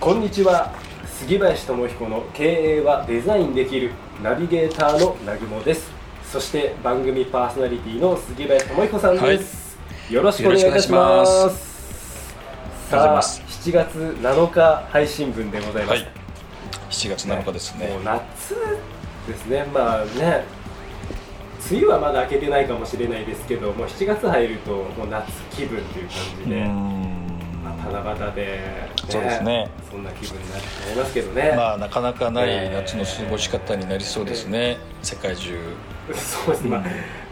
こんにちは。杉林智彦の経営はデザインできるナビゲーターの南雲です。そして番組パーソナリティの杉林智彦さんです、はい、よろしくお願いいたします。さあ7月7日配信分でございます、はい、7月7日ですね、ね、もう夏ですね。まあね。梅雨はまだ明けてないかもしれないですけどもう7月入るともう夏気分という感じで七夕で、ね、そうですね。そんな気分になりますけどね。まあなかなかない夏の過ごし方になりそうですね、世界中。そうですね、まあ、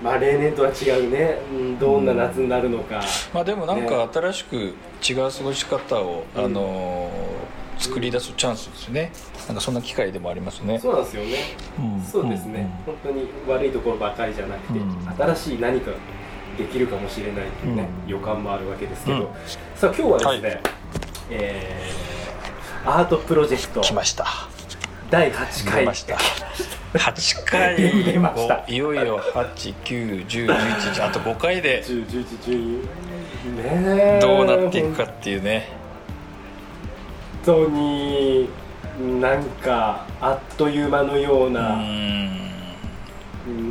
まあ例年とは違うね、うん、どんな夏になるのか、うん、まあでもなんか新しく違う過ごし方を、あの作り出すチャンスですね。なんかそんな機会でもありますね。そうなんですよね、うん、そうですね、うん、本当に悪いところばかりじゃなくて、新しい何かできるかもしれないっていうね、予感もあるわけですけど、さあ今日はですね、はい、えー、アートプロジェクト。来ました。第8回。ました。8回。出ました。いよいよ8910111あと5回で。101112ねどうなっていくかっていうね。本当になんかあっという間のような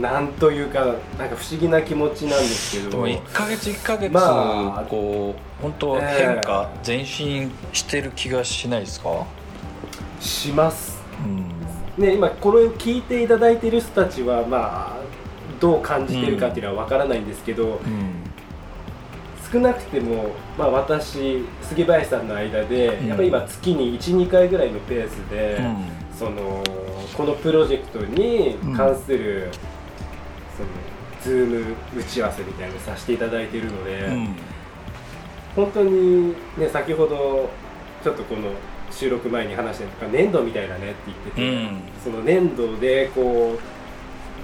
なんというかなんか不思議な気持ちなんですけど。でも1か月1か月、まあ、こう本当変化、えー、前進してる気がしないですか？します、うん、ね、今これを聞いていただいている人たちはまあどう感じてるかっていうのは分からないんですけど、うん。うん少なくても、まあ、私杉林さんの間で、やっぱり今月に12回ぐらいのペースで、うん、そのこのプロジェクトに関する、うん、そのズーム打ち合わせみたいなのさせていただいているので、うん、本当にね先ほどちょっとこの収録前に話した粘土みたいだねって言ってて、うん、その粘土でこ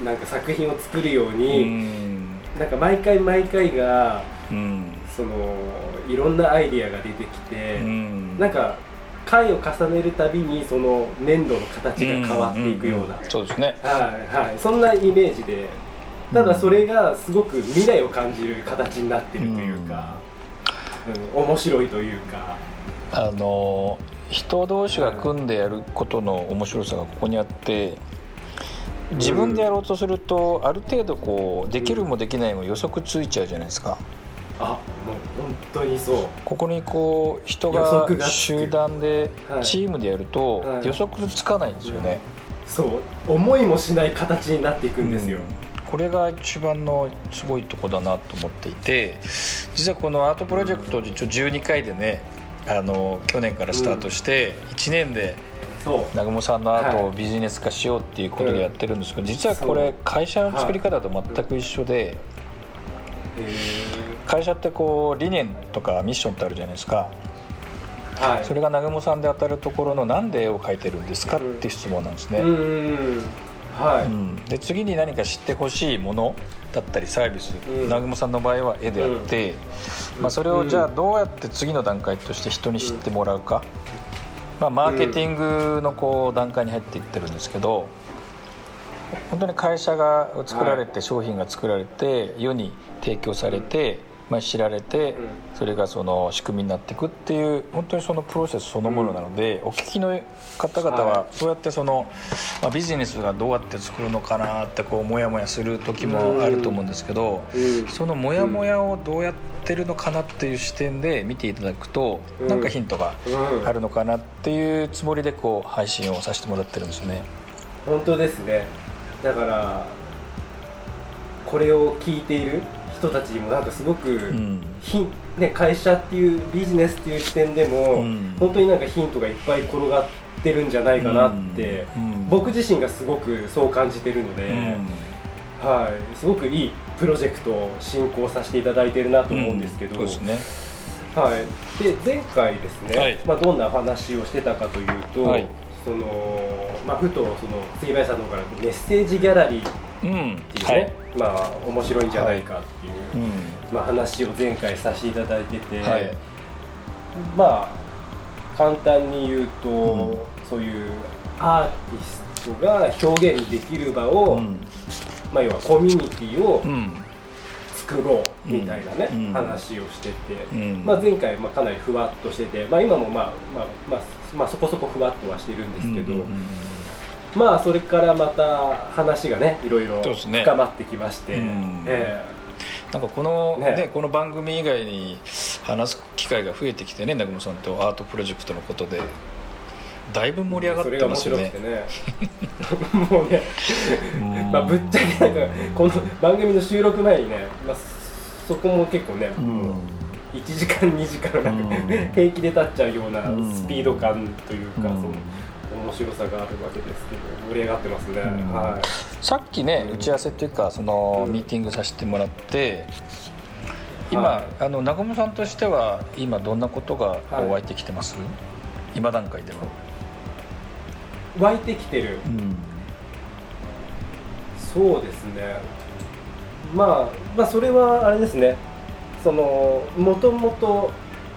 うなんか作品を作るように、うん、なんか毎回毎回が、うん、そのいろんなアイディアが出てきて、うん、なんか回を重ねるたびにその粘土の形が変わっていくような、そうですね。はいはい。そんなイメージでただそれがすごく未来を感じる形になってるというか、うん、面白いというか。あの人同士が組んでやることの面白さがここにあって自分でやろうとするとある程度こうできるもできないも予測ついちゃうじゃないですか。あもう本当にそう。ここにこう人が集団でチームでやると予測つかないんですよね、はいはい、そう。思いもしない形になっていくんですよ、うんこれが一番のすごいとこだなと思っていて実はこのアートプロジェクト一応12回でねあの去年からスタートして1年で南雲さんのアートをビジネス化しようっていうことでやってるんですけど実はこれ会社の作り方と全く一緒で会社ってこう理念とかミッションってあるじゃないですか、はい、それが南雲さんで当たるところのなんで絵を描いてるんですかっていう質問なんですね。はい、うん、で次に何か知ってほしいものだったりサービス、うん、南雲さんの場合は絵であって、うん、まあ、それをじゃあどうやって次の段階として人に知ってもらうか、まあ、マーケティングのこう段階に入っていってるんですけど本当に会社が作られて商品が作られて世に提供されて、まあ、知られてそれがその仕組みになっていくっていう本当にそのプロセスそのものなので、お聞きの方々はそうやってその、まあ、ビジネスがどうやって作るのかなってこうモヤモヤする時もあると思うんですけど、そのモヤモヤをどうやってるのかなっていう視点で見ていただくと、なんかヒントがあるのかなっていうつもりでこう配信をさせてもらってるんですね。本当ですね。だからこれを聞いている人たちにもなんかすごく、うん、ね、会社っていうビジネスっていう視点でも、うん、本当になんかヒントがいっぱい転がってるんじゃないかなって、うん、僕自身がすごくそう感じてるので、はい、すごくいいプロジェクトを進行させていただいてるなと思うんですけど、ね。はい、で前回ですね、はい、まあ、どんな話をしてたかというと、はい、そのまあ、ふとその杉林さんの方からメッセージギャラリーっていうね、うん。はい、まあ面白いんじゃないかっていう、うん、まあ、話を前回させていただいてて、まあ簡単に言うと、うん、そういうアーティストが表現できる場を、まあ、要はコミュニティを、作ろうみたいなね、うん、話をしてて、うん、まあ、前回まあかなりふわっとしてて、まあ、今もまあ、まあまあまあ、そこそこふわっとはしてるんですけど、まあそれからまた話がねいろいろ深まってきまして、ねえー、なんかこのね、ねこの番組以外に話す機会が増えてきてね南雲さんとアートプロジェクトのことでだいぶ盛り上がってますよね。ねもうね、まあぶっちゃけなんかこの番組の収録前にね、まあそこも結構ね、もう1時間2時間なんか、平気で経っちゃうようなスピード感というか、その面白さがあるわけですけど盛り上がってますね。はい。さっきね打ち合わせっていうかそのミーティングさせてもらって。今、はい、あの南雲さんとしては今どんなことが湧いてきてます、はい、今段階では。湧いてきてる、うん、そうですね。まあまあそれはあれですね。そのもともと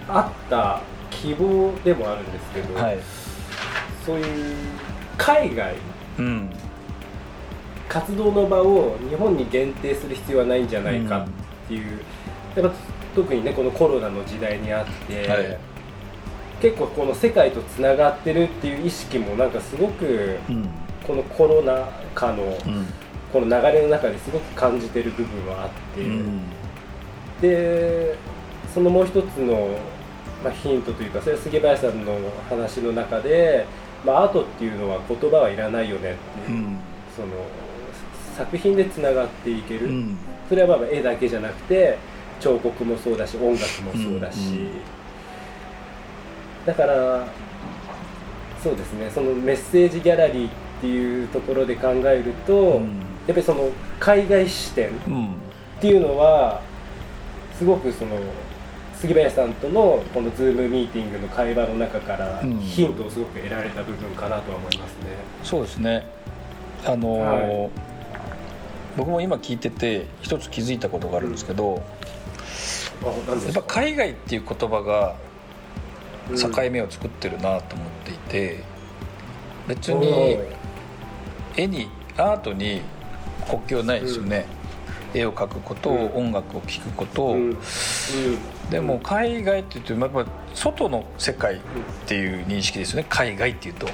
あった希望でもあるんですけど、はい、そういう海外、うん、活動の場を日本に限定する必要はないんじゃないかっていう、うん、やっぱ特にねこのコロナの時代にあって、はい。結構この世界とつながってるっていう意識もなんかすごく、このコロナ禍のこの流れの中ですごく感じてる部分はあって、でそのもう一つの、まあ、ヒントというかそれは杉林さんの話の中で、まあ、アートっていうのは言葉はいらないよねって。いう、その作品でつながっていける、それはまあ絵だけじゃなくて彫刻もそうだし音楽もそうだし。だからそうですね。そのメッセージギャラリーっていうところで考えると、うん、やっぱりその海外視点っていうのはすごくその杉林さんとのこのズームミーティングの会話の中からヒントをすごく得られた部分かなとは思いますね。うん、そうですね。あのーはい、僕も今聞いてて一つ気づいたことがあるんですけど、うん、やっぱ海外っていう言葉が境目を作ってるなと思っていて別に絵にアートに国境ないですよね、絵を描くこと、音楽を聴くこと、でも海外っていうとやっぱ外の世界っていう認識ですよね。海外っていうと。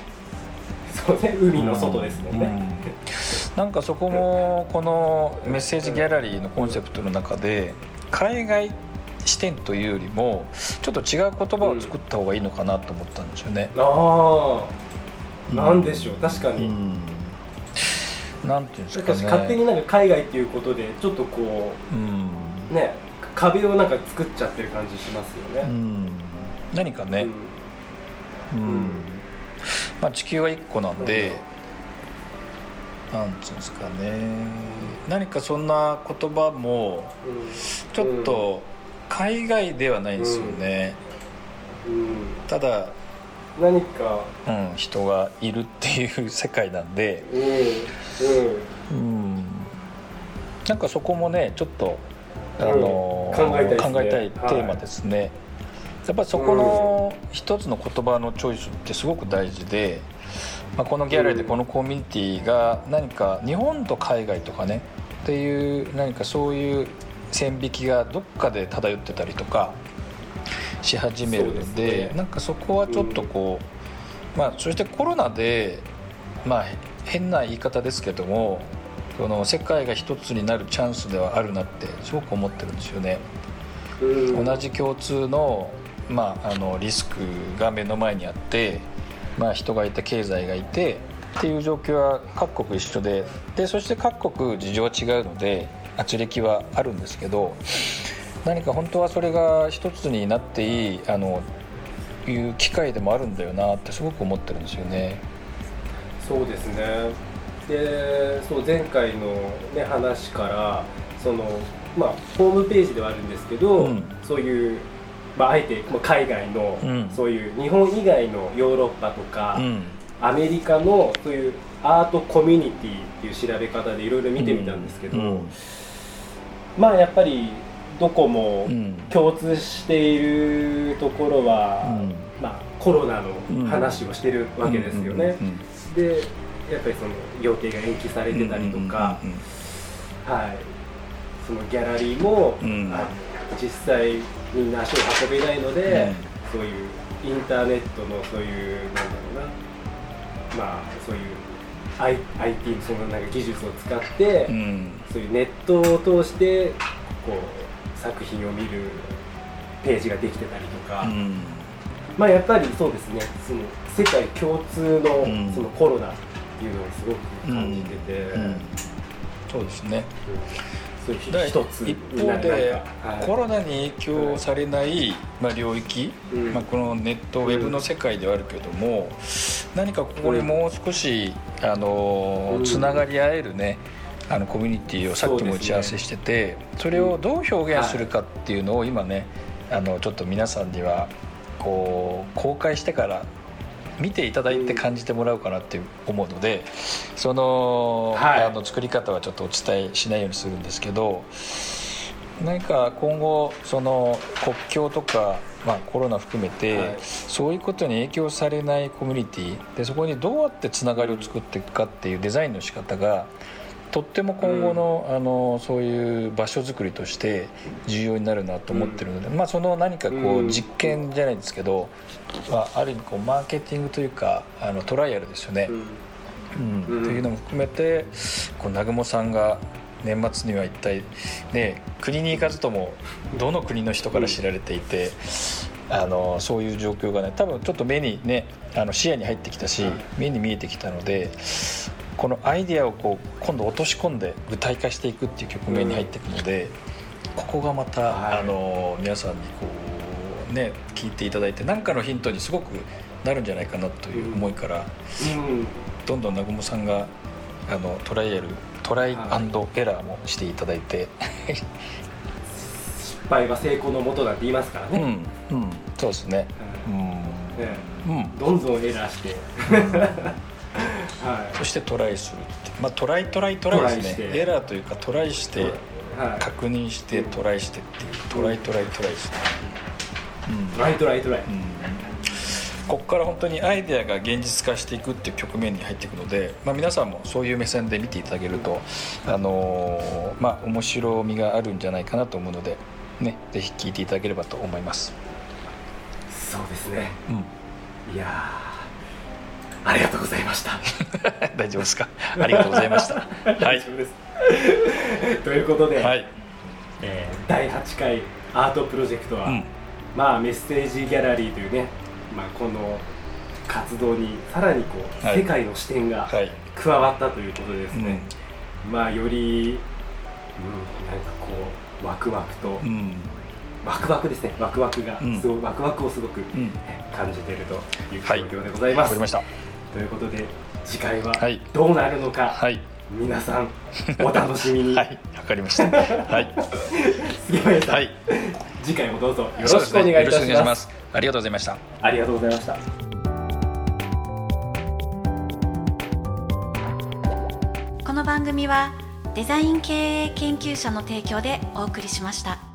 そうね。海の外ですもんね、なんかそこもこのメッセージギャラリーのコンセプトの中で海外視点というよりもちょっと違う言葉を作った方がいいのかなと思ったんですよね。うん、ああ、なんでしょう確かに。うん、なんていうんですかね。勝手になんか海外っていうことでちょっとこう、うん、ね壁をなんか作っちゃってる感じしますよね。うん、何かね、うんまあ、地球は1個なんで。なんていうんですかね。何かそんな言葉もちょっと海外ではないんですよね、うん。うん、ただ何か、うん、人がいるっていう世界なんで、うん、うん、なんかそこもねちょっとあの、考えたい、ね、考えたいテーマですね、はい、やっぱりそこの一つの言葉のチョイスってすごく大事で、まあ、このギャラリーでこのコミュニティが何か日本と海外とかねっていう何かそういう線引きがどっかで漂ってたりとかし始めるので、ね、なんかそこはちょっとこう、うん、まあそしてコロナでまあ変な言い方ですけどもこの世界が一つになるチャンスではあるなってすごく思ってるんですよね。うん、同じ共通の,、まあ、あのリスクが目の前にあって、まあ、人がいて経済がいてっていう状況は各国一緒ででそして各国事情は違うので圧力はあるんですけど何か本当はそれが一つになっていいあのいう機会でもあるんだよなってすごく思ってるんですよね。そうですねでそう前回の、ね、話からその、まあ、ホームページではあるんですけど、うん、そういうまあ、あえて海外の、そういう日本以外のヨーロッパとか、アメリカのそういうアートコミュニティっていう調べ方でいろいろ見てみたんですけど、まあやっぱりどこも共通しているところは、まあ、コロナの話をしてるわけですよね。でやっぱりその予定が延期されてたりとか、はい、そのギャラリーも、実際みんな足を運べないので、そういうインターネットのそういうなんだろうな。まあそういう I IT そのなんか技術を使って、うん、そういうネットを通してこう作品を見るページができてたりとか、うん、まあやっぱりそうですね。その世界共通のそのコロナっていうのをすごく感じてて、うん、そうですね、一つ一方で、コロナに影響されない、まあ、領域、まあ、このネットウェブの世界ではあるけども、何かここにもう少し、あのつながり合えるねあのコミュニティをさっきも打ち合わせしててそれをどう表現するかっていうのを今ねあのちょっと皆さんにはこう公開してから見ていただいて感じてもらおうかなって思うのでその,、あの作り方はちょっとお伝えしないようにするんですけど何か今後その国境とか、まあ、コロナ含めて、はい、そういうことに影響されないコミュニティでそこにどうやってつながりを作っていくかっていうデザインの仕方がとっても今後のうん、あのそういう場所づくりとして重要になるなと思ってるので、うん、まあ、その何かこう実験じゃないですけど、まあ、ある意味こうマーケティングというかあのトライアルですよね。うん、うん、というのも含めてこう南雲さんが年末には一体ね国に行かずともどの国の人から知られていて、あのそういう状況がね多分ちょっと目にねあの視野に入ってきたし目に見えてきたのでこのアイデアをこう今度落とし込んで具体化していくっていう局面に入っていくので、ここがまた、はい、あの皆さんにこうね聞いていただいて何かのヒントにすごくなるんじゃないかなという思いから、うん、どんどん南雲さんがあのトライアルトライアンドエラーもしていただいて、失敗は成功のもとだって言いますからね、うん、うん、そうですね、うん、ね、うん、どんどんエラーしてはい、そしてトライするまあ、トライトライトライですね。エラーというかトライして確認してトライしてっていう。トライトライトライですね、うん、トライトライトライ、うん、ここから本当にアイデアが現実化していくっていう局面に入っていくので、まあ、皆さんもそういう目線で見ていただけると、あのー、まあ、面白みがあるんじゃないかなと思うので、ね、ぜひ聞いていただければと思います。そうですね、うん、いやありがとうございました。大丈夫ですか？ありがとうございました。大丈夫です、ということで、はい。えー、第8回アートプロジェクトは、うん、まあメッセージギャラリーというね、まあ、この活動にさらにこう、はい、世界の視点が加わったということでですね、まあより、うん、なんかこうワクワクと、うん、ワクワクですね。ワクワクがすご、うん、ワクワクをすごく、感じているという状況でございます。はいということで次回はどうなるのか、はい、皆さんお楽しみに。はい。わかりました。はい。杉林さん、はい、次回もどうぞよろしくお願いいたします、ね、ありがとうございました。ありがとうございました。この番組はデザイン経営研究者の提供でお送りしました。